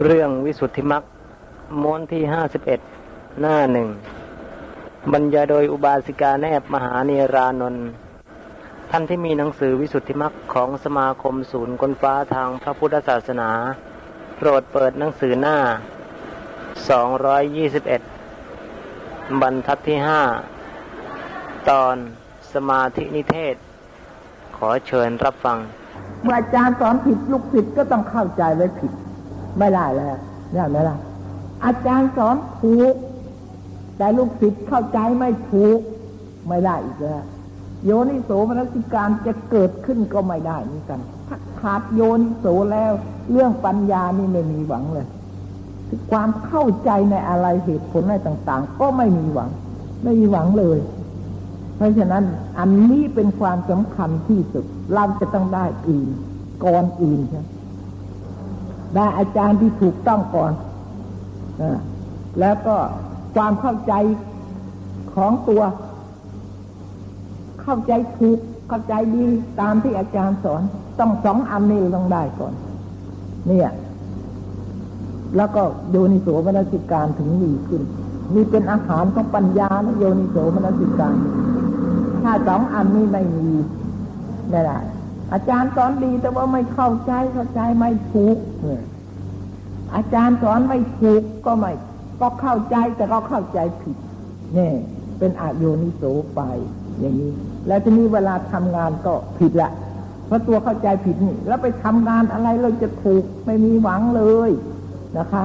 เรื่องวิสุทธิมรรคม้วนที่ห้าสิบเอ็ดหน้าหนึ่งบรรยายโดยอุบาสิกาแนบมหาเนรานนท์ท่านที่มีหนังสือวิสุทธิมรรคของสมาคมศูนย์คนฟ้าทางพระพุทธศาสนา โปรดเปิดหนังสือหน้าสองร้อยยี่สิบเอ็ดบรรทัดที่ห้าตอนสมาธินิเทศ ขอเชิญรับฟัง เมื่ออาจารย์สอนผิดลูกศิษย์ก็ต้องเข้าใจไว้ผิด ไม่ได้แล้วได้ไหมล่ะอาจารย์สอนถูก แต่ลูกศิษย์เข้าใจไม่ถูก ไม่ได้อีกแล้วโยนิโสมนสิการจะเกิดขึ้นก็ไม่ได้เหมือนกันถ้าขาดโยนิโสแล้ว เรื่องปัญญานี่ไม่มีหวังเลยความเข้าใจในอะไรเหตุผลอะไรต่าง ๆ ก็ไม่มีหวัง ไม่มีหวังเลย เพราะฉะนั้นอันนี้เป็นความสำคัญที่สุด เราจะต้องได้อื่นก่อนอื่นใช่ ได้อาจารย์ที่ถูกต้องก่อนอแล้วก็ความเข้าใจของตัว เข้าใจถูกเข้าใจดีตามที่อาจารย์สอน ต้องสองอันนี้ต้องได้ก่อน เนี่ย แล้วก็โยนิโสมนสิการถึงมีขึ้นนี่เป็นอาหารของปัญญานะโยนิโสมนสิการ ถ้าสองอันนี้ไม่มีไม่ได้ อาจารย์สอนดีแต่ว่าไม่เข้าใจเข้าใจไม่ถูกอาจารย์สอนไม่ถูกก็ไม่ ก็เข้าใจแต่ก็เข้าใจผิดเนี่ยเป็นอาโยนิโสไปอย่างนี้ แล้วทีนี้เวลาทำงานก็ผิดละเพราะตัวเข้าใจผิดนี่แล้วไปทำงานอะไรเราจะถูกไม่มีหวังเลยนะคะ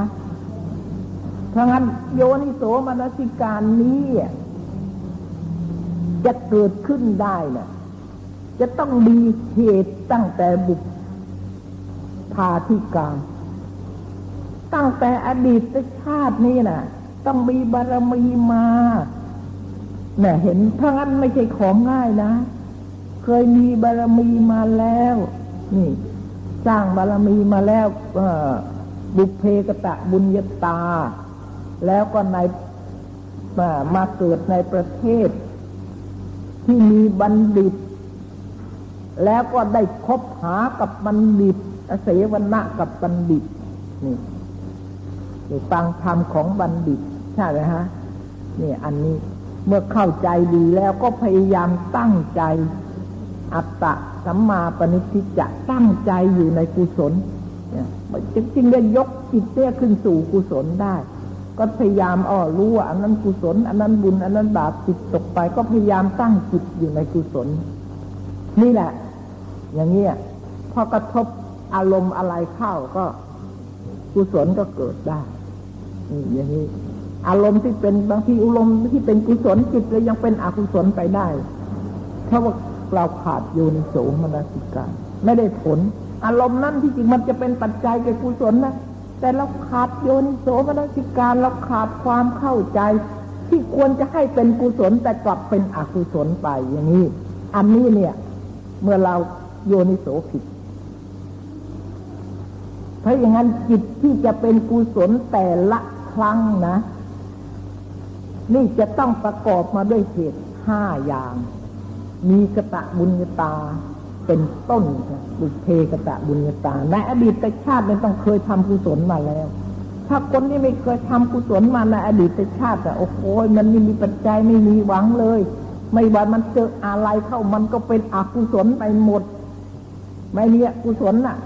เพราะงั้นโยนิโสมนสิการนี้จะเกิดขึ้นได้นะ่ะ จะต้องมีเหตุตั้งแต่บุคพาธิการตั้งแต่อดีตชาตินี้นะต้องมีบารมีมาเนี่ยเห็นถ้างั้นไม่ใช่ของง่ายนะ เคยมีบารมีมาแล้ว นี่ สร้างบารมีมาแล้วบุพเพกตะบุญญาตา แล้วก็ในมาเกิดในประเทศ ที่มีบัณฑิต แล้วก็ได้คบหากับบัณฑิตเสวนะกับบัณฑิต นี่นี่ฟังธรรมของบัณฑิต ใช่ไหมฮะนี่อันนี้เมื่อเข้าใจดีแล้วก็พยายามตั้งใจ อัตตะสัมมาปณิทิจะตั้งใจอยู่ในกุศลจริงๆได้ยกจิตเตี้ยขึ้นสู่กุศลได้ ก็พยายามอ๋อรู้ว่าอันนั้นกุศล อันนั้นบุญ อันนั้นบาปจิตตกไป ก็พยายามตั้งจิตอยู่ในกุศล นี่แหละ อย่างเงี้ยพอกระทบอารมณ์อะไรเข้าก็กุศลก็เกิดได้อย่างนี้ อารมณ์ที่เป็นบางทีอารมณ์ที่เป็นกุศลจิตเลยยังเป็นอกุศลไปได้เพราว่าเราขาดโยนิโสมนสิการไม่ได้ผล อารมณ์นั้นที่จริงมันจะเป็นปัจจัยแก่กุศลนะแต่เราขาดโยนิโสมนสิการเราขาดความเข้าใจ ที่ควรจะให้เป็นกุศลแต่กลับเป็นอกุศลไปอย่างนี้ อันนี้เนี่ย เมื่อเรา โยนิโสผิด เพราะอย่างนั้นจิตที่จะเป็นกุศลแต่ละครั้งนะ นี่จะต้องประกอบมาด้วยเหตุห้าอย่าง มีกตะบุญญาตาเป็นต้นบุเพกตะบุญญาตาในอดีตชาติมันต้องเคยทำกุศลมาแล้ว ถ้าคนที่ไม่เคยทำกุศลมาในอดีตชาติอะโอ้โหมันไม่มีปัจจัยไม่มีหวังเลย ไม่ว่ามันเจออะไรเข้ามันก็เป็นอกุศลไปหมด ไม่มีกุศลน่ะ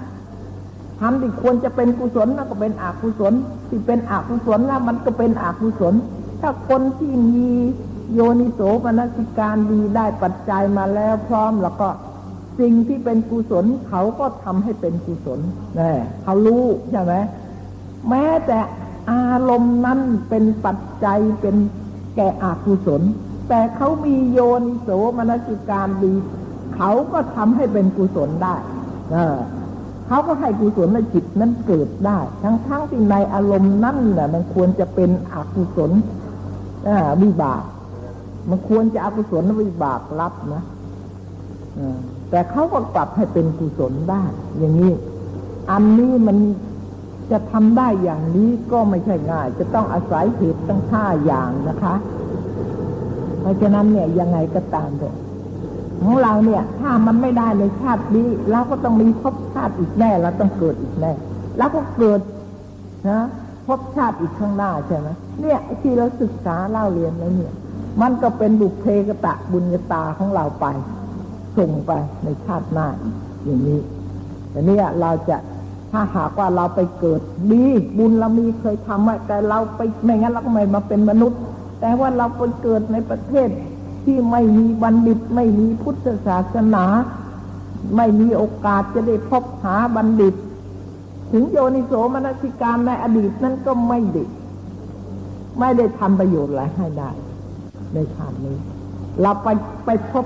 ทำที่ควรจะเป็นกุศลน่ะก็เป็นอกุศลที่เป็นอกุศลน่ะมันก็เป็นอกุศล ถ้าคนที่มีโยนิโสปนสิการดีได้ปัจจัยมาแล้วพร้อมแล้วก็สิ่งที่เป็นกุศลเขาก็ทำให้เป็นกุศลนี่เขารู้ใช่ไหมแม้แต่อารมณ์นั้นเป็นปัจจัยเป็นแก่อกุศล แต่เขามีโยนิโสมนสิการดี เขาก็ทำให้เป็นกุศลได้ เออเขาก็ให้กุศลในจิตนั้นเกิดได้ ทั้งๆทที่ในอารมณ์นั่นแหละมันควรจะเป็นอกุศลวิบาก มันควรจะอกุศลวิบากรับนะแต่เขาก็กลับให้เป็นกุศลได้ อย่างนี้ อันนี้มันจะทำได้อย่างนี้ก็ไม่ใช่ง่าย จะต้องอาศัยเหตุตั้งห้าอย่างนะคะ เพราะฉะนั้นเนี่ยยังไงก็ตามเถอะ ของเราเนี่ย ถ้ามันไม่ได้ในชาตินี้เราก็ต้องมีพบชาติอีกแน่เราต้องเกิดอีกแน่แล้วก็เกิดนะพบชาติอีกข้างหน้าใช่ไหมเนี่ยที่เราศึกษาเล่าเรียนแล้วเนี่ย มันก็เป็นบุพเพกตะบุญญาตาของเราไป ส่งไปในชาติหน้าอย่างนี้แต่เนี่ยเราจะถ้าหากว่าเราไปเกิดดีบุญเรามีเคยทำไว้แต่เราไปไม่งั้นเราก็ไม่มาเป็นมนุษย์ แต่ว่าเราไปเกิดในประเทศ ที่ไม่มีบัณฑิตไม่มีพุทธศาสนา ไม่มีโอกาสจะได้พบหาบัณฑิต ถึงโยนิโสมนสิการในอดีตนั้นก็ไม่ได้ไม่ได้ทำประโยชน์อะไรให้ได้ ในชาตินี้ เราไปไปพบ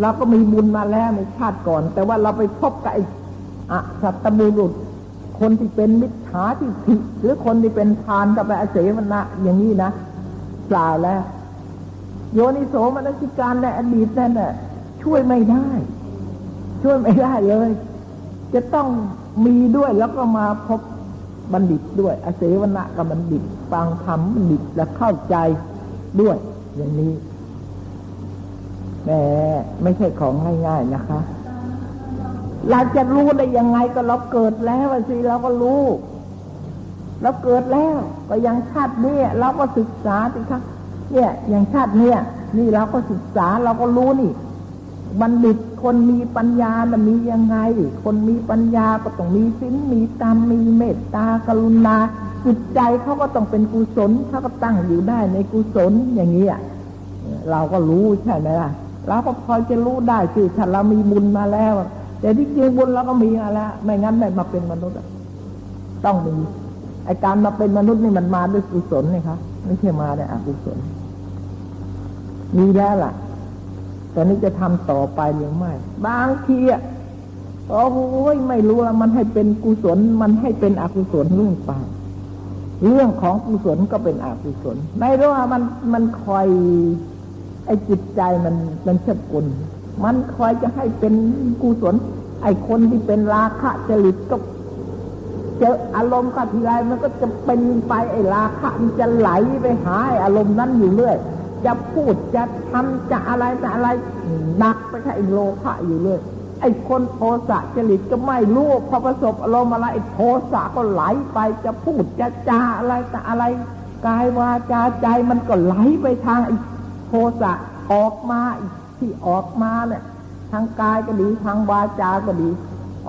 เราก็มีบุญมาแล้วในชาติก่อน แต่ว่าเราไปพบกับไอ้อสัตบุรุษ คนที่เป็นมิจฉาทิฏฐิหรือคนที่เป็นทานกับไปอาเสวนะอย่างนี้นะเปล่าแล้ว โยนิโสมนสิการในอดีตนั่นน่ะช่วยไม่ได้ ช่วยไม่ได้เลย จะต้องมีด้วยแล้วก็มาพบบัณฑิตด้วยอาเสวนะกับบัณฑิตฟังธรรมบัณฑิตและเข้าใจด้วย อย่างนี้แหมไม่ใช่ของง่ายๆนะคะเราจะรู้ได้ยังไงก็เราเกิดแล้วสิเราก็รู้เราเกิดแล้ว ก็ยังชาตินี้เราก็ศึกษาสิคะ เนี่ยอย่างชาติเนี้ยนี่เราก็ศึกษาเราก็รู้นี่ บัณฑิตคนมีปัญญามันมียังไง คนมีปัญญาก็ต้องมีศีลมีธรรมมีเมตตากรุณาจิตใจเขาก็ต้องเป็นกุศลเขาก็ตั้งอยู่ได้ในกุศลอย่างนี้อะเราก็รู้ใช่ไหมล่ะเราก็พอจะรู้ได้สิถ้าเรามีบุญมาแล้ว แต่ที่จริงบุญเราก็มีมาแล้วไม่งั้นไม่มาเป็นมนุษย์ต้องมีไอการมาเป็นมนุษย์นี่มันมาด้วยกุศลนี่ครับไม่ใช่มาด้วยอกุศล มีแล้วล่ะ แต่นี้จะทำต่อไปหรือไม่ บางทีอะโอ้โหไม่รู้ละมันให้เป็นกุศล มันให้เป็นอกุศลเรื่องไปเรื่องของกุศลก็เป็นอกุศลไม่รู้ว่ามันมันคอย ไอ้จิตใจมันมันเชกลมันคอยจะให้เป็นกุศล ไอ้คนที่เป็นราคะจริตก็เจออารมณ์ก็ทีไรมันก็จะเป็นไปไอ้ราคะมันจะไหลไปหาอารมณ์นั้นอยู่เรื่อย จะพูดจะทำจะอะไรจะอะไรหนักไปแค่โลภะอยู่เลยไอ้คนโทสะจริตก็ไม่รู้พอประสบอารมณ์อะไรไอ้โทสะก็ไหลไปจะพูดจะจาอะไรจะอะไรกายวาจาใจมันก็ไหลไปทางไอ้โทสะออกมาที่ออกมาเนี่ยทางกายก็ดีทางวาจาก็ดี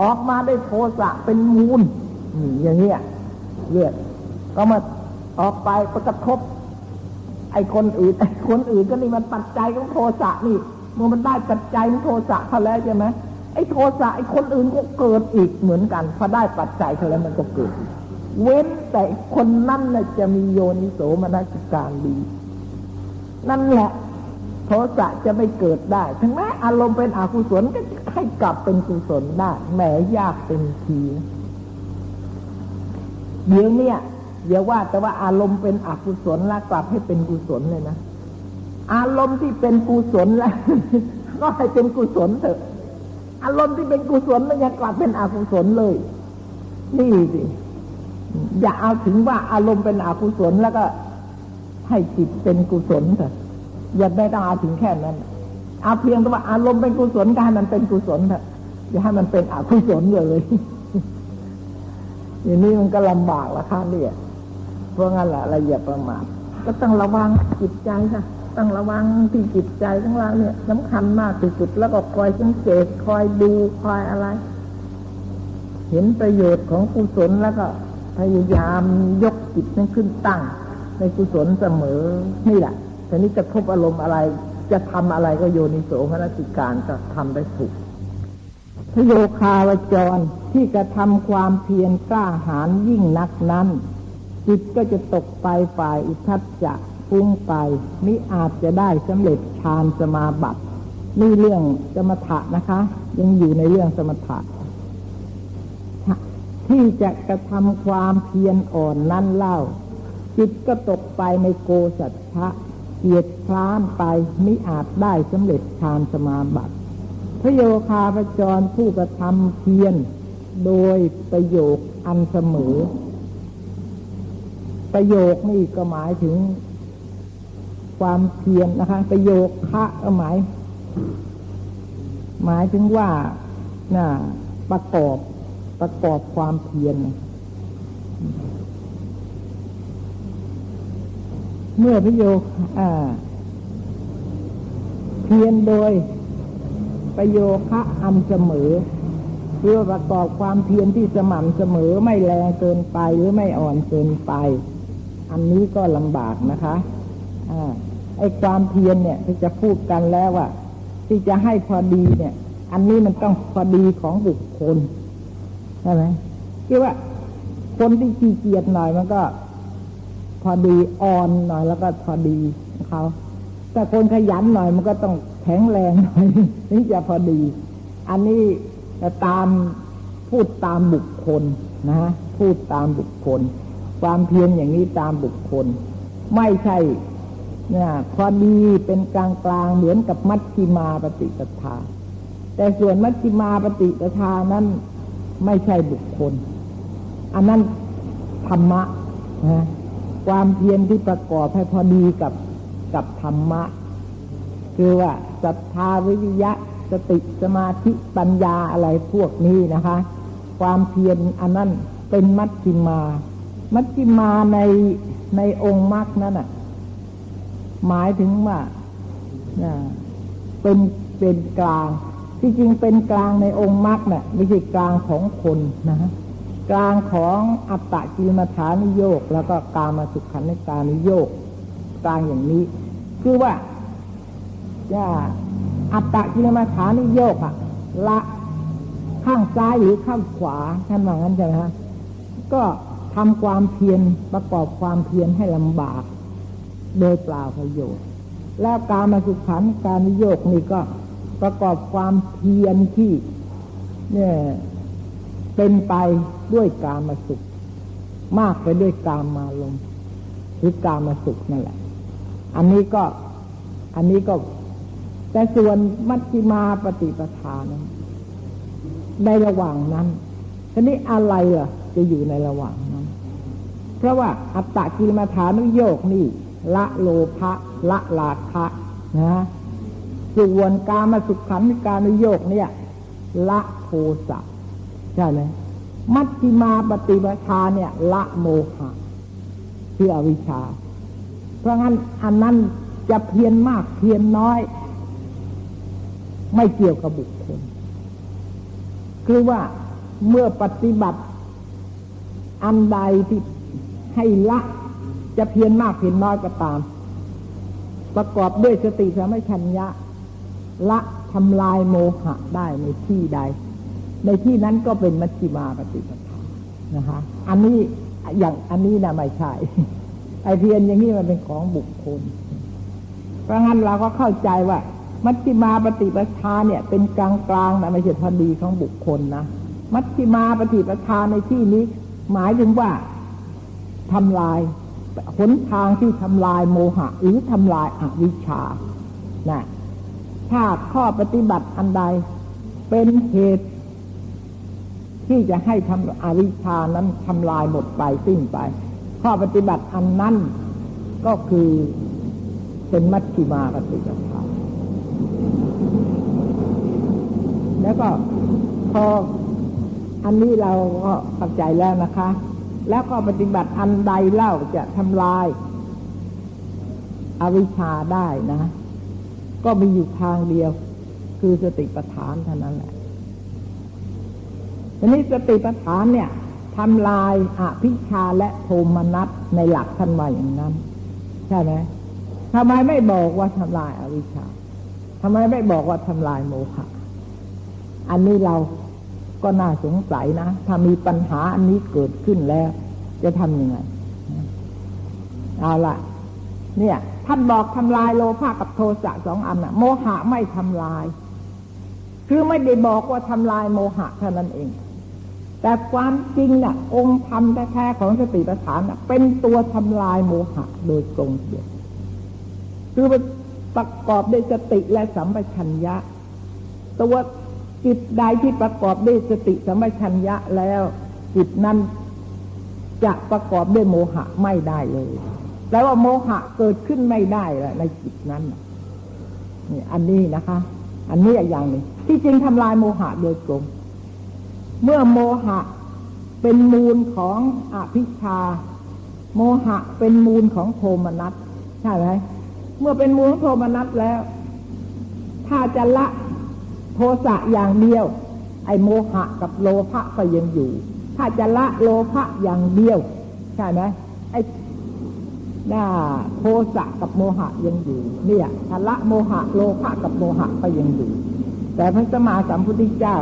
ออกมาได้โทสะเป็นมูลอย่างเงี้ยเรียกก็มาออกไปประกระทบ ไอ้คนอื่นไอ้คนอื่นก็นี่มันปัจจัยของโทสะนี่เมื่อมันได้ปัจจัยของโทสะเขาแล้วใช่ไหมไอ้โทสะไอ้คนอื่นก็เกิดอีกเหมือนกันพอได้ปัจจัยเขาแล้วมันก็เกิด เว้นแต่คนนั่นน่ะจะมีโยนิโสมนสิการดี นั่นแหละโทสะจะไม่เกิดได้ถึงแม้อารมณ์เป็นอกุศลก็ให้กลับเป็นกุศลได้แหมยากเต็มทีเดี๋ยวเนี่ย อย่าว่าแต่ว่าอารมณ์เป็นอกุศลแล้วกลับให้เป็นกุศลเลยนะ อารมณ์ที่เป็นกุศลแล้วก็ให้เป็นกุศลเถอะ อารมณ์ที่เป็นกุศลมันยังกลับเป็นอกุศลเลย นี่สิอย่าเอาถึงว่าอารมณ์เป็นอกุศลแล้วก็ให้จิตเป็นกุศลเถอะอย่าได้ต้องเอาถึงแค่นั้นเอาเพียงแต่ว่าอารมณ์เป็นกุศลการมันเป็นกุศลเถอะอย่าให้มันเป็นอกุศลเลยอย่างนี้มันก็ลำบากละค่ะเนี่ย เพราะงั้นแหละเราอย่าประมาทก็ต้องระวังจิตใจค่ะต้องระวังที่จิตใจของเราเนี่ยสำคัญมากที่สุดแล้วก็คอยสังเกตคอยดูคอยอะไร เห็นประโยชน์ของกุศลแล้วก็พยายามยกจิตนั้นขึ้นตั้ง ในกุศลเสมอนี่แหละแต่นี้จะทบอารมณ์อะไร จะทำอะไรก็โยนิโสมนสิการจะทำได้ถูกพโยคาวจรที่กระทำความเพียรกล้าหาญยิ่งนักนั้น จิตก็จะตกไปฝ่ายอุทัศจะฟุ้งไปมิอาจจะได้สำเร็จฌานสมาบัตินี่เรื่องสมถะนะคะ ยังอยู่ในเรื่องสมถะ ที่จะกระทำความเพียรอ่อนนั้นเล่า จิตก็ตกไปในโกสัจฉะเกียดคล้านไปมิอาจได้สำเร็จฌานสมาบัติ พระโยคาพระจรผู้กระทำเพียรโดยประโยคอันเสมอ ประโยคนี่ก็หมายถึงความเพียรนะคะ ประโยคคะก็หมาย หมายถึงว่าน่ะประกอบประกอบความเพียรเมื่อพิโยเพียนโดยประโยคะอันเสมอเพื่อประกอบความเพียรที่สม่ำเสมอไม่แรงเกินไปหรือไม่อ่อนเกินไป อันนี้ก็ลำบากนะคะอ่าไอ้ความเพียรเนี่ยที่จะพูดกันแล้วว่า ที่จะให้พอดีเนี่ย อันนี้มันต้องพอดีของบุคคลใช่ไหมคือว่า คนที่ขี้เกียจหน่อยมันก็ พอดีอ่อนหน่อยแล้วก็พอดีเขาแต่คนขยันหน่อยมันก็ต้องแข็งแรงหน่อยนี่จะพอดี อันนี้ตามพูดตามบุคคลนะพูดตามบุคคล ความเพียรอย่างนี้ตามบุคคล ไม่ใช่เนี่ยพอดีเป็นกลางกลางเหมือนกับมัชชิมาปฏิปทา แต่ส่วนมัชชิมาปฏิปทานั้นไม่ใช่บุคคล อันนั้นธรรมะนะความเพียรที่ประกอบให้พอดีกับกับธรรมะ คือว่าศรัทธาวิริยะสติสมาธิปัญญาอะไรพวกนี้นะคะ ความเพียรอันนั้นเป็นมัชชิมา มัชชิมาในในองค์มรรคนั้นอะ หมายถึงว่าเป็นเป็นกลาง ที่จริงเป็นกลางในองค์มรรคเนี่ยไม่ใช่กลางของคนนะกลางของอัตตกิลมฐานิโยก แล้วก็กามาสุขันในการนิโยก กลางอย่างนี้ คือว่าจะอัตตกิลมฐานิโยกอะละข้างซ้ายหรือข้างขวาท่านว่างั้นใช่ไหมฮะก็ ทำความเพียรประกอบความเพียรให้ลำบาก โดยเปล่าประโยชน์ แล้วการมาสุขันการนิโยกนี่ก็ประกอบความเพียรที่เนี่ยเป็นไปด้วยการมาสุข มากไปด้วยการมาลมหรือการมาสุขนั่นแหละ อันนี้ก็อันนี้ก็ แต่ส่วนมัชฌิมาปฏิปทานั้นในระหว่างนั้นทีนี้อะไรอะ จะอยู่ในระหว่าง เพราะว่าอัตตะกิลมาฐานุโยกนี่ ละโลภะละลาคะนะส่วนกามาสุขันการนุโยกเนี่ย ละโทสะใช่ไหมมัชฌิมาปฏิปทาเนี่ย ละโมหะคืออวิชชา เพราะงั้นอันนั้นจะเพียรมากเพียรน้อย ไม่เกี่ยวกับบุคคล คือว่าเมื่อปฏิบัติ อันใดที่ ให้ละจะเพียรมากเพียรน้อยก็ตาม ประกอบด้วยสติสมัชัญญะ ละทำลายโมหะได้ในที่ใด ในที่นั้นก็เป็นมัชฌิมาปฏิปทานะคะ อันนี้อย่างอันนี้นะไม่ใช่ไอเพียนอย่างนี้มันเป็นของบุคคล เพราะงั้นเราก็เข้าใจว่า มัชฌิมาปฏิปทาเนี่ย เป็นกลางกลางนะไม่ใช่พอดีของบุคคลนะมัชฌิมาปฏิปทาในที่นี้ หมายถึงว่า ทำลายหนทางที่ทำลายโมหะ หรือทำลายอวิชชานะถ้าข้อปฏิบัติอันใดเป็นเหตุที่จะให้ทำอวิชานั้นทำลายหมดไปสิ้นไป ข้อปฏิบัติอันนั้นก็คือเป็นมัชฌิมาปฏิปทาแล้วก็พออันนี้เราก็เข้าใจแล้วนะคะ แล้วก็ปฏิบัติอันใดเล่าจะทำลายอวิชชาได้นะ ก็มีอยู่ทางเดียว คือสติปัฏฐานเท่านั้นแหละทีนี้สติปัฏฐานเนี่ยทำลายอภิชาและโทมนัสในหลักท่านว่าอย่างนั้น ใช่ไหมทำไมไม่บอกว่าทำลายอวิชชาทำไมไม่บอกว่าทำลายโมหะ อันนี้เรา ก็น่าสงสัยนะ ถ้ามีปัญหาอันนี้เกิดขึ้นแล้ว จะทำยังไงเอาละเนี่ย ท่านบอกทำลายโลภะกับโทสะสองอันนะโมหะไม่ทำลาย คือไม่ได้บอกว่าทำลายโมหะเท่านั้นเอง แต่ความจริงน่ะ องค์ธรรมแท้ๆของสติปัฏฐานน่ะ เป็นตัวทำลายโมหะโดยตรงเดียวคือประกอบด้วยสติและสัมปชัญญะตัว จิตใดที่ประกอบด้วยสติสัมปชัญญะแล้ว จิตนั้นจะประกอบด้วยโมหะไม่ได้เลยแปลว่าโมหะเกิดขึ้นไม่ได้ละในจิตนั้นนี่อันนี้นะคะ อันนี้อย่างหนึ่งที่จริงทำลายโมหะโดยตรงเมื่อโมหะเป็นมูลของอภิชา โมหะเป็นมูลของโทมนัสใช่ไหมเมื่อเป็นมูลของโทมนัสแล้ว ถ้าจะละ โทสะอย่างเดียว ไอ้โมหะกับโลภะก็ยังอยู่ ถ้าจะละโลภะอย่างเดียว ใช่ไหมไอ้หน้าโทสะกับโมหะยังอยู่ เนี่ยถ้าละโมหะโลภะกับโมหะก็ยังอยู่ แต่พระสมมาสัมพุทธเจ้า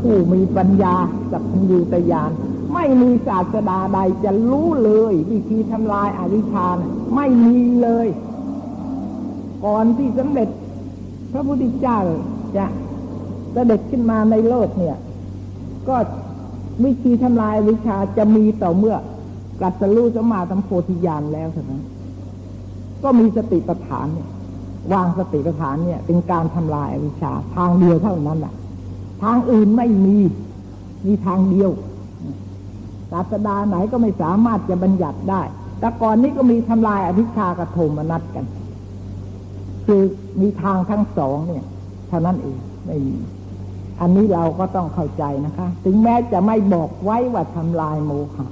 ผู้มีปัญญากับพัญญูตยานไม่มีศาสดาใดจะรู้เลย วิธีทำลายอาวิชชานไม่มีเลย ก่อนที่สำเร็จ พระพุทธเจ้าจะเสด็จขึ้นมาในโลกเนี่ย ก็วิธีทำลายวิชาจะมีต่อเมื่อกัตสรู้สมมาธรรมโพธิญาณแล้วเท่านั้นก็มีสติปัฏฐานเนี่ยวางสติปัฏฐานเนี่ย เป็นการทำลายวิชาทางเดียวเท่านั้นแหละทางอื่นไม่มีมีทางเดียวศาสดาไหนก็ไม่สามารถจะบัญญัติได้ แต่ก่อนนี้ก็มีทำลายอภิชากระโทมนัดกัน คือมีทางทั้งสองเนี่ย เท่านั้นเองไม่มีอันนี้เราก็ต้องเข้าใจนะคะ ถึงแม้จะไม่บอกไว้ว่าทำลายโมหะ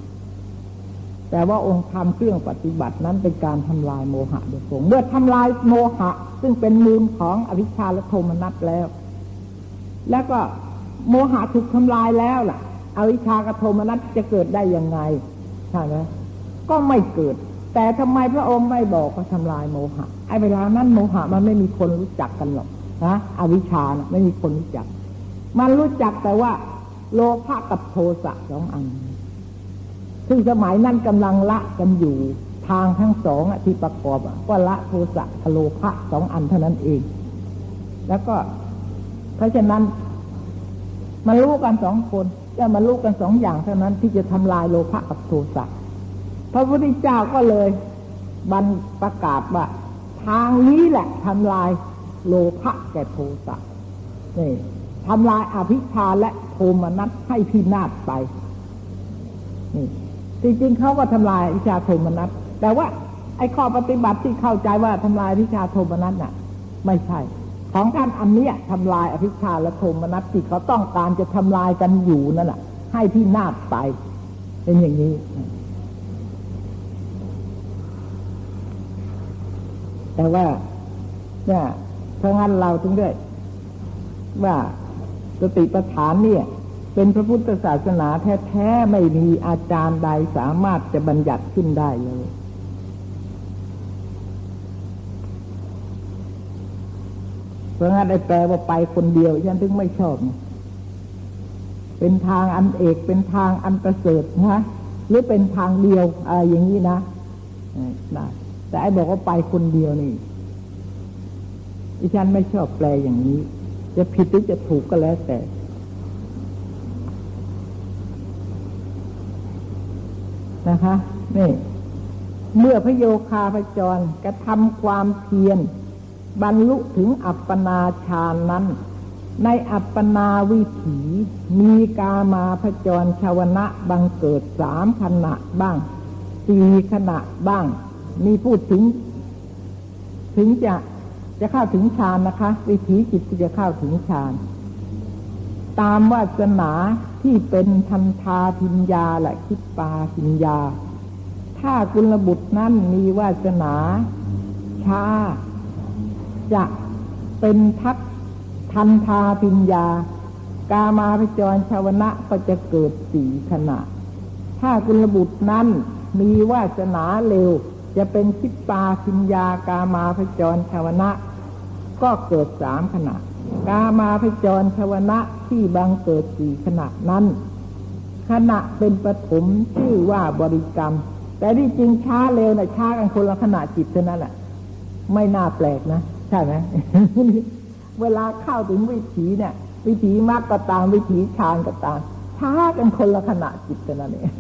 แต่ว่าองค์ธรรมเครื่องปฏิบัตินั้นเป็นการทำลายโมหะโดยตรงเมื่อทำลายโมหะ ซึ่งเป็นมูลของอภิชาและโทมนัสแล้ว แล้วก็โมหะถูกทำลายแล้วล่ะ อวิชากระโทมนัสจะเกิดได้ยังไงใช่ไหมก็ไม่เกิด แต่ทำไมพระองค์ไม่บอกว่าทำลายโมหะ ไอ้เวลานั้นโมหะมันไม่มีคนรู้จักกันหรอกนะอวิชานะไม่มีคนรู้จัก มันรู้จักแต่ว่า โลภะกับโทสะสองอัน ซึ่งสมัยนั้นกำลังละกันอยู่ทางทั้งสองที่ประกอบก็ละโทสะกับโลภะสองอันเท่านั้นเอง แล้วก็ เพราะฉะนั้น มันรู้กันสองคนจะมันรู้กันสองอย่างเท่านั้นที่จะทำลายโลภะกับโทสะ พระพุทธเจ้าก็เลยบันประกาศว่า ทางนี้แหละทำลายโลภะแก่โทสะนี่ทำลายอภิชาและโทมนัสให้พินาศไปนี่จริงๆเขาก็ทำลายวิชาโทมนัสแต่ว่า ไอ้ข้อปฏิบัติที่เข้าใจว่าทำลายวิชาโทมนัสน่ะ ไม่ใช่ ของท่านอันเนี้ยทำลายอภิชาและโทมนัสที่เขาต้องการจะทำลายกันอยู่นั่นแหละให้พินาศไป เป็นอย่างนี้ แต่ว่า เนี่ยเพราะงั้นเราถึงได้ว่าสติปัฏฐานเนี่ย เป็นพระพุทธศาสนาแท้ๆไม่มีอาจารย์ใดสามารถจะบัญญัติขึ้นได้เลยเพราะงั้นไอ้แปลว่าไปคนเดียวฉันถึงไม่ชอบ เป็นทางอันเอกเป็นทางอันประเสริฐนะหรือเป็นทางเดียวอะไรอย่างนี้นะนะ แต่ไอ้บอกว่าไปคนเดียวนี่ดิฉันไม่ชอบแปลอย่างนี้ จะผิดหรือจะถูกก็แล้วแต่ นะคะ นี่ เมื่อพระโยคาพจรกระทำความเพียรบรรลุถึงอัปปนาฌานนั้น ในอัปปนาวิถีมีกามาพจรชาวนะบังเกิดสามขณะบ้างสี่ขณะบ้าง มีพูดถึง ถึงจะจะเข้าถึงฌานนะคะ วิถีจิตที่จะเข้าถึงฌานตามวาสนาที่เป็นทันทาพิญญาและคิดปาพิญญา ถ้ากุลบุตรนั้นมีวาสนาช้าจะเป็นทักทันทาพิญญา กามาพจรชาวนะก็จะเกิดสี่ขณะ ถ้ากุลบุตรนั้นมีวาสนาเร็ว จะเป็นคิดปาพิญญากามาพจรชาวนะ ก็เกิดสามขณะ กามาพจรชาวนะที่บังเกิดสี่ขณะนั้น ขณะเป็นปฐมชื่อว่าบริกรรม แต่ที่จริงช้าเร็วนะช้ากันคนละขณะจิตเท่านั้นแหละไม่น่าแปลกนะ ใช่ไหมเวลาเข้าถึงวิถีเนี่ย วิถีมรรคก็ตามวิถีฌานก็ตามช้ากันคนละขณะจิตเท่านั้นเอง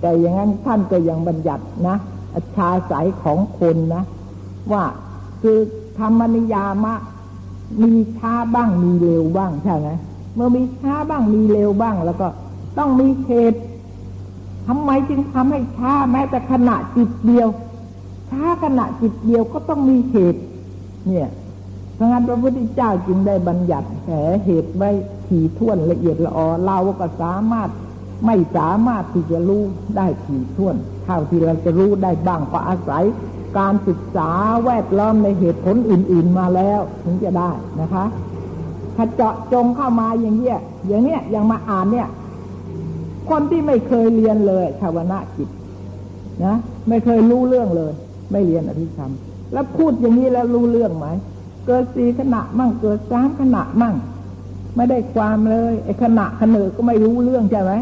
แต่อย่างนั้นท่านก็ยังบัญญัตินะชาสายของคนนะ ว่าคือธรรมนิยามะ มีช้าบ้างมีเร็วบ้างใช่ไหมเมื่อมีช้าบ้างมีเร็วบ้าง แล้วก็ต้องมีเหตุทำไมจึงทำให้ช้าแม้แต่ขณะจิตเดียว ช้าขณะจิตเดียวก็ต้องมีเหตุ เนี่ยเพราะงั้นพระพุทธเจ้าจึงได้บัญญัติแผเหตุไว้ถี่ถ้วนละเอียดละออเราก็สามารถ ไม่สามารถที่จะรู้ได้ถี่ถ้วน เท่าที่เราจะรู้ได้บ้างก็อาศัย การศึกษาแวดล้อมในเหตุผลอื่น ๆมาแล้ว ถึงจะได้นะคะถ้าเจาะจงเข้ามาอย่างเงี้ยอย่างเนี้ยอย่างมาอ่านเนี่ย คนที่ไม่เคยเรียนเลยชาวนาจิตนะไม่เคยรู้เรื่องเลย ไม่เรียนอภิธรรม แล้วพูดอย่างนี้แล้วรู้เรื่องไหมเกิดสี่ขณะมั่งเกิดสามขณะมั่ง ไม่ได้ความเลยไอ้ขณะขณะก็ไม่รู้เรื่องใช่ไหม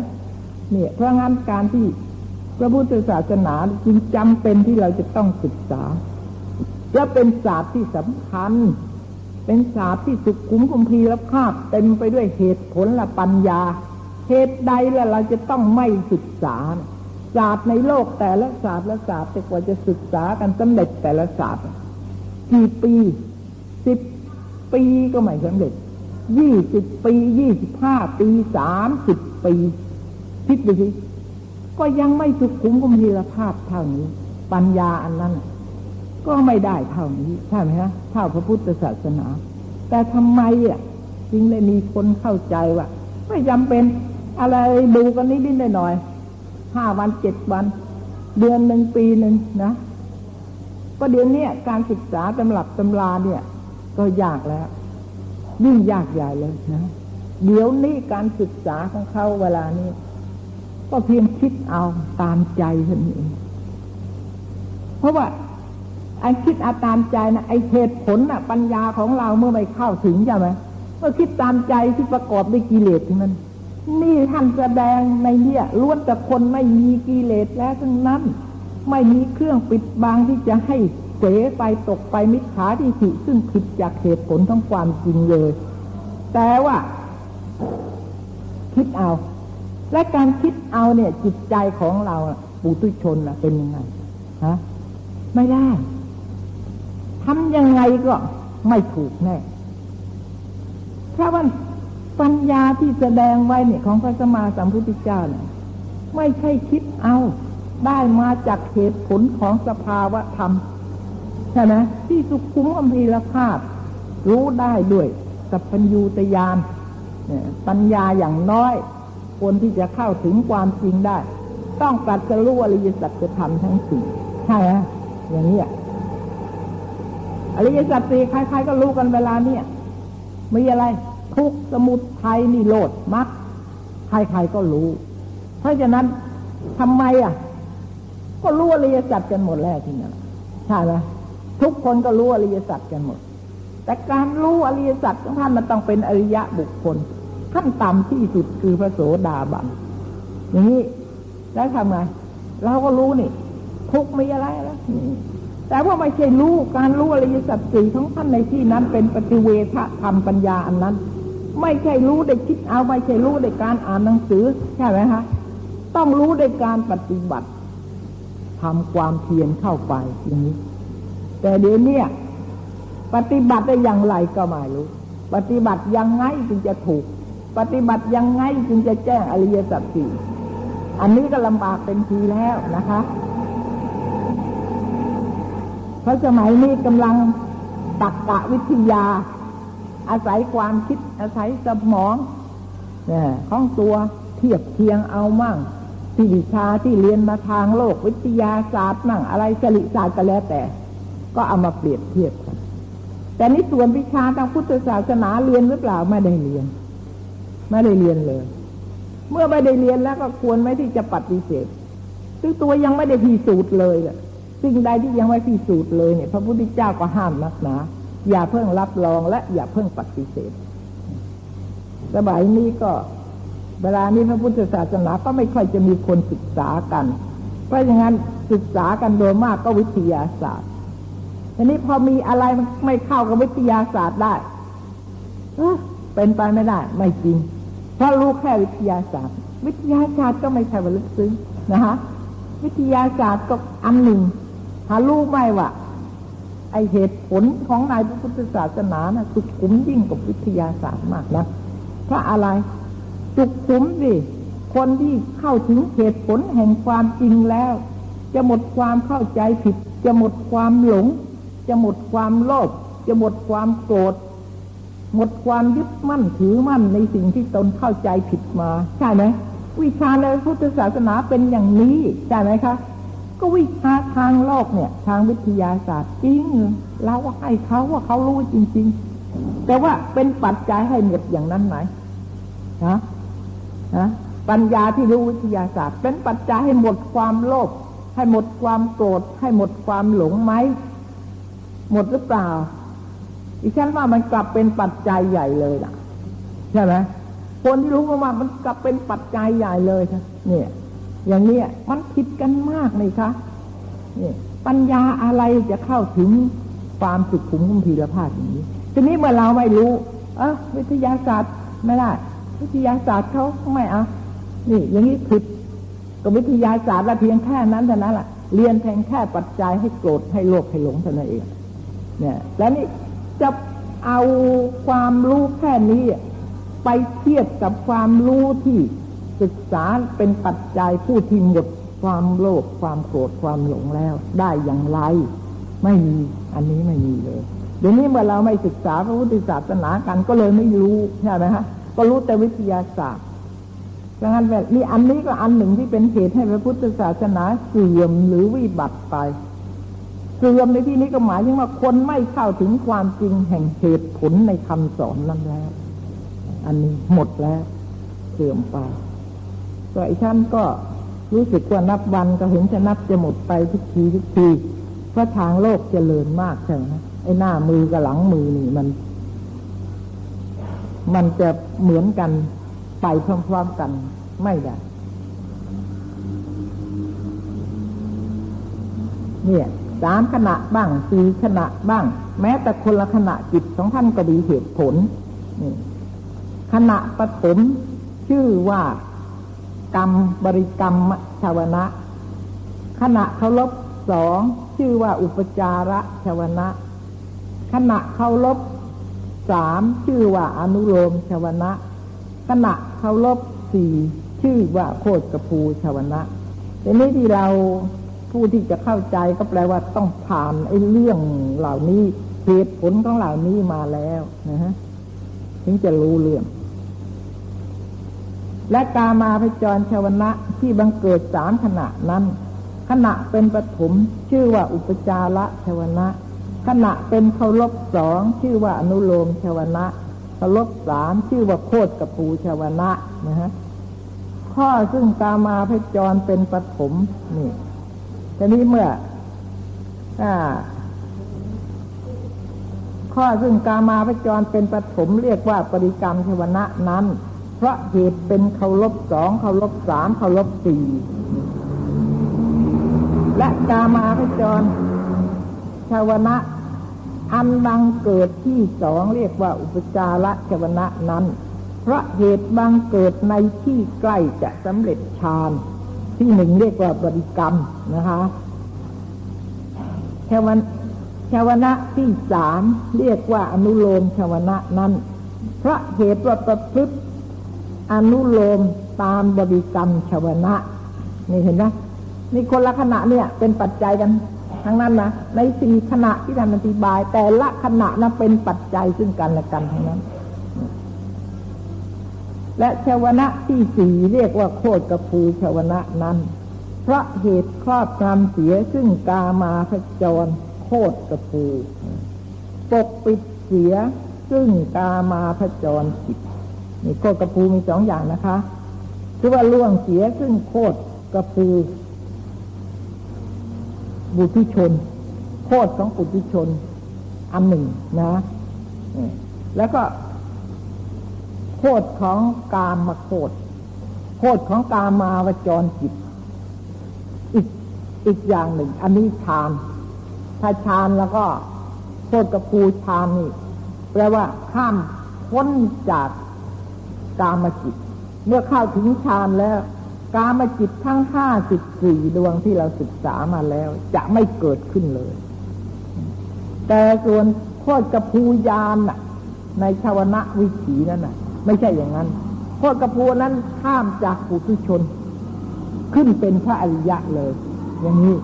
เนี่ยเพราะงั้นการที่พระพุทธศาสนาจึงจำเป็นที่เราจะต้องศึกษาและเป็นศาสตร์ที่สำคัญ เป็นศาสตร์ที่สุขุมคุมพีและภาพเต็มไปด้วยเหตุผลและปัญญา เหตุใดและเราจะต้องไม่ศึกษา ศาสตร์ในโลกแต่ละศาสตร์ละศาสตร์แต่กว่าจะศึกษากันสำเร็จแต่ละศาสตร์กี่ปีสิบปีก็ไม่สำเร็จยี่สิบปียี่สิบห้าปีสามสิบปี คิดดูสิก็ยังไม่สุขุมกุมพีรภาพเท่านี้ ปัญญาอันนั้นก็ไม่ได้เท่านี้ใช่ไหมฮะเท่าพระพุทธศาสนา แต่ทำไมอะจึงได้มีคนเข้าใจว่าไม่จำเป็นอะไรดูกันนิดนิดหน่อยห้าวันเจ็ดวัน เดือนหนึ่งปีหนึ่งนะก็เดี๋ยวนี้การศึกษาตำหลับตำราเนี่ย ก็ยากแล้วยิ่งยากใหญ่เลยนะ เดี๋ยวนี้การศึกษาของเขาเวลานี้ ก็เพียงคิดเอาตามใจเท่านั้เองเพราะว่าไอ้คิดเอาตามใจนะไอ้เหตุผลน่ะปัญญาของเราเมื่อไม่เข้าถึงใช่ไหมเมื่อคิดตามใจที่ประกอบด้วยกิเลสทั้งนั้นนี่ท่านแสดงในเนี่ยล้วนแต่คนไม่มีกิเลสแล้วทั้งนั้น ไม่มีเครื่องปิดบังที่จะให้เสไปตกไปมิจฉาทิฏฐิซึ่งผิดจากเหตุผลทั้งความจริงเลย แต่ว่า คิดเอา และการคิดเอาเนี่ยจิตใจของเราปุถุชนเป็นยังไงฮะไม่ได้ทำยังไงก็ไม่ถูกแน่เพราะว่าปัญญาที่แสดงไว้เนี่ยของพระสมมาสัมพุทธเจ้าเนี่ยไม่ใช่คิดเอาได้มาจากเหตุผลของสภาวะธรรมใช่ไหมที่สุขุมอมพีรภาพ รู้ได้ด้วยสัพพัญญูตยานปัญญาอย่างน้อย ควรที่จะเข้าถึงความจริงได้ ต้องกัดจะรู้อริยสัจธรรมทั้งสี่ใช่ไหมอย่างนี้อริยสัจสี่ใครๆก็รู้กันเวลาเนี่ยมีอะไร ทุกสมุทัยนิโรธมรรคใครๆก็รู้ เพราะฉะนั้นทำไมอะ ก็รู้อริยสัจกันหมดแล้วทีนี้ใช่ไหมทุกคนก็รู้อริยสัจกันหมด แต่การรู้อริยสัจของท่านมันต้องเป็นอริยะบุคคล ขั้นต่ำที่สุดคือพระโสดาบันอย่างนี้แล้วทำไงเราก็รู้นี่ ทุกไมีอะไรแล้วแต่ว่าไม่ใช่รู้การรู้อริยสัจสี่ของท่านในที่นั้นเป็นปฏิเวทธรรมปัญญาอันนั้น ไม่ใช่รู้ได้คิดเอาไม่ใช่รู้ได้การอ่านหนังสือใช่ไหมฮะต้องรู้ได้การปฏิบัติทำความเพียรเข้าไปอย่างนี้ แต่เดี๋ยวนี้ปฏิบัติได้อย่างไรก็ไม่รู้ ปฏิบัติยังไงจึงจะถูก ปฏิบัติยังไงจึงจะแจ้งอริยสัจสี่อันนี้ก็ลำบากเป็นทีแล้วนะคะ เพราะสมัยนี้กำลังตักกะวิทยา อาศัยความคิดอาศัยสมองเนี่ยของตัวเทียบเทียงเอามั่งที่วิชาที่เรียนมาทางโลกวิทยาศาสตร์มั่งอะไรสลิศาสตร์ก็แล้วแต่ ก็เอามาเปรียบเทียบกันแต่นี่ส่วนวิชาทางพุทธศาสนาเรียนหรือเปล่าไม่ได้เรียน ไม่ได้เรียนเลย เมื่อไม่ได้เรียนแล้วก็ควรไม่ที่จะปฏิเสธซึ่งตัวยังไม่ได้พิสูจน์เลยแหละสิ่งใดที่ยังไม่พิสูจน์เลยเนี่ย พระพุทธเจ้าก็ห้ามนักหนา อย่าเพิ่งรับรองและอย่าเพิ่งปฏิเสธสมัยนี้ก็เวลานี้พระพุทธศาสนาก็ไม่ค่อยจะมีคนศึกษากัน เพราะอย่างนั้นศึกษากันโดยมากก็วิทยาศาสตร์ทีนี้พอมีอะไรไม่เข้ากับวิทยาศาสตร์ได้เป็นไปไม่ได้ ไม่จริง เพราะรู้แค่วิทยาศาสตร์ วิทยาศาสตร์ก็ไม่ใช่ว่าลึกซึ้งนะฮะวิทยาศาสตร์ก็อันหนึ่งหารู้ไหมว่าไอเหตุผลของนายพระพุทธศาสนานะ่ะสุขุมยิ่งกว่าวิทยาศาสตร์มากนะเพราะอะไรสุขุมสิคนที่เข้าถึงเหตุผลแห่งความจริงแล้ว จะหมดความเข้าใจผิด จะหมดความหลง จะหมดความโลภจะหมดความโกรธ หมดความยึดมั่นถือมั่นในสิ่งที่ตนเข้าใจผิดมา ใช่ไหมวิชาในพุทธศาสนาเป็นอย่างนี้ ใช่ไหมคะ ก็วิชาทางโลกเนี่ย ทางวิทยาศาสตร์จริงเราให้เขาว่าเขารู้จริง ๆ แต่ว่าเป็นปัจจัยให้หมดอย่างนั้นไหมนะนะปัญญาที่รู้วิทยาศาสตร์ เป็นปัจจัยให้หมดความโลภให้หมดความโกรธให้หมดความหลงไหมหมดหรือเปล่า ดิฉันว่ามันกลับเป็นปัจจัยใหญ่เลยล่ะ ใช่ไหมคนที่รู้มากๆมันกลับเป็นปัจจัยใหญ่เลยค่ะเนี่ย อย่างเนี้ยมันผิดกันมากเลยคะนี่ปัญญาอะไรจะเข้าถึงความสุขขุมคุมพีรภาพอย่างนี้ทีนี้เมื่อเราไม่รู้เออวิทยาศาสตร์ไม่ได้วิทยาศาสตร์เขาไม่เอานี่ อย่างนี้ผิดก็วิทยาศาสตร์ละเพียงแค่นั้นเท่านั้นแหละเรียนเพียงแค่ปัจจัยให้โกรธให้โลภให้หลงเท่านั้นเอง เนี่ย แล้วนี่ จะเอาความรู้แค่นี้ ไปเทียบกับความรู้ที่ศึกษาเป็นปัจจัยผู้ที่หมดความโลภความโกรธความหลงแล้ว ได้อย่างไร ไม่มีอันนี้ไม่มีเลย เดี๋ยวนี้เมื่อเราไม่ศึกษาพระพุทธศาสนากันก็เลยไม่รู้ใช่ไหมฮะก็รู้แต่วิทยาศาสตร์ดังนั้นแบบนี่อันนี้ก็อันหนึ่งที่เป็นเหตุให้พระพุทธศาสนาเสื่อมหรือวิบัติไป เสื่อมในที่นี้ก็หมายถึงว่าคนไม่เข้าถึงความจริงแห่งเหตุผลในคำสอนนั้นแล้ว อันนี้หมดแล้ว เสื่อมไปก็ไอ้ท่านก็รู้สึกว่านับวันก็เห็นจะนับจะหมดไปทุกทีทุกทีเพราะทางโลกเจริญมากใช่ไหมไอ้หน้ามือกับหลังมือนี่มัน มันจะเหมือนกันไปพร้อมๆกันไม่ได้เนี่ย สามขณะบ้างสี่ขณะบ้าง แม้แต่คนละขณะจิตของท่านก็ดีเหตุผลนี่ขณะปฐมชื่อว่ากรรมบริกรรมชาวนะ ขณะเคารพสองชื่อว่าอุปจาระชาวนะ ขณะเคารพสามชื่อว่าอนุโลมชาวนะ ขณะเคารพสี่ชื่อว่าโคตรกภูชาวนะทีนี้ที่เรา ผู้ที่จะเข้าใจก็แปลว่าต้องผ่านไอ้เรื่องเหล่านี้เหตุผลของเหล่านี้มาแล้วนะฮะถึงจะรู้เรื่อง และกามาพจรชาวนะที่บังเกิดสามขณะนั้น ขณะเป็นปฐมชื่อว่าอุปจาระชวนะ ขณะเป็นเคารพสองชื่อว่าอนุโลมชวนะเคารพสามชื่อว่าโคตรกปูชวนะนะฮะข้อซึ่งกามาพจรเป็นปฐมนี่ ทีนี้เมื่ออข้อซึ่งกามาพจรเป็นปฐมเรียกว่าปริกรรมชวนะนั้น เพราะเหตุเป็นเคารพสองเคารพสามเคารพสี่และกามาพจรชาวนะอันบังเกิดที่สองเรียกว่าอุปจาระชวนะนั้น เพราะเหตุบังเกิดในที่ใกล้จะสำเร็จฌาน ที่หนึ่งเรียกว่าบริกรรมนะคะชาวชาวนะที่สามเรียกว่าอนุโลมชาวนะนั้น เพราะเหตุว่าประพฤติอนุโลมตามบริกรรมชาวนะนี่เห็นไหมนี่คนละขณะเนี่ย เป็นปัจจัยกันทั้งนั้นนะในสี่ขณะที่ท่านอธิบาย แต่ละขณะนั้นเป็นปัจจัยซึ่งกันและกันทั้งนั้น และชาวนะที่สี่เรียกว่าโคตรกภูชาวนะนั้น เพราะเหตุครอบงำเสียซึ่งกามาพจรโคตรกภูปกปิดเสียซึ่งกามาพจรจิตนี่โคตรกภูมีสองอย่างนะคะคือว่าล่วงเสียซึ่งโคตรกภูบุตุชน โคตรของปุตุชนอันหนึ่งนะ แล้วก็ โคตรของกามมาโคตโคตรของกามาวจรจิต อีกอีกอย่างหนึ่ง อันนี้ฌานถ้าฌานแล้วก็โคตรกับภูฌานนี่แปลว่าข้ามพ้นจากกามจิต เมื่อเข้าถึงฌานแล้ว กามจิตทั้งห้าสิบสี่ดวงที่เราศึกษามาแล้ว จะไม่เกิดขึ้นเลย แต่ส่วนโคตรกับภูยานน่ะในชาวนะวิถีนั่นน่ะ ไม่ใช่อย่างนั้นโคตรกระพูนั้นข้ามจากปุถุชน ขึ้นเป็นพระอริยะเลย อย่างนี้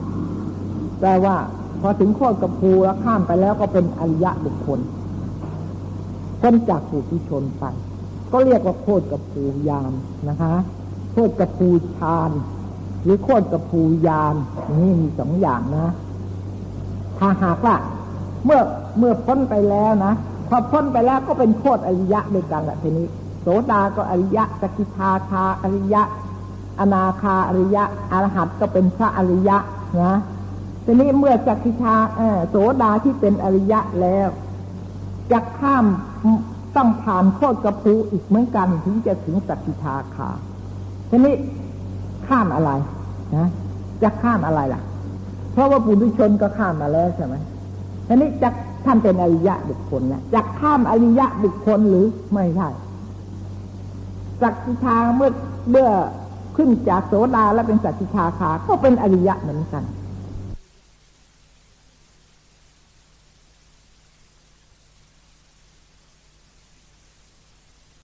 แปลว่า พอถึงโคตรกระพูแล้วข้ามไปแล้วก็เป็นอริยะบุคคลพ้นจากปุถุชนไป ก็เรียกว่าโคตรกระพูยามนะคะโคตรกระพูชานหรือโคตรกระพูยานนี่มีสองอย่างนะ ถ้าหากว่าเมื่อเมื่อพ้นไปแล้วนะ พอพ้นไปแล้วก็เป็นโคตรอริยะด้วยกันแหละทีนี้ โสดาก็อริยะสกิทาคาอริยะ อนาคาอริยะอรหัตก็เป็นพระอริยะนะทีนี้เมื่อจักขิทาโสดาที่เป็นอริยะแล้วจะข้ามต้องผ่านโคตรกระพูอีกเหมือนกันถึงจะถึงสักกิทาคาทีนี้ข้ามอะไรนะจะข้ามอะไรล่ะ เพราะว่าปุถุชนก็ข้ามมาแล้วใช่ไหมทีนี้จะ ท่านเป็นอริยะบุคคลนะจะข้ามอริยะบุคคลหรือไม่ใช่สักกิชาเมื่อเมื่อขึ้นจากโสดาแล้วเป็นสักกิชาคาก็เป็นอริยะเหมือนกัน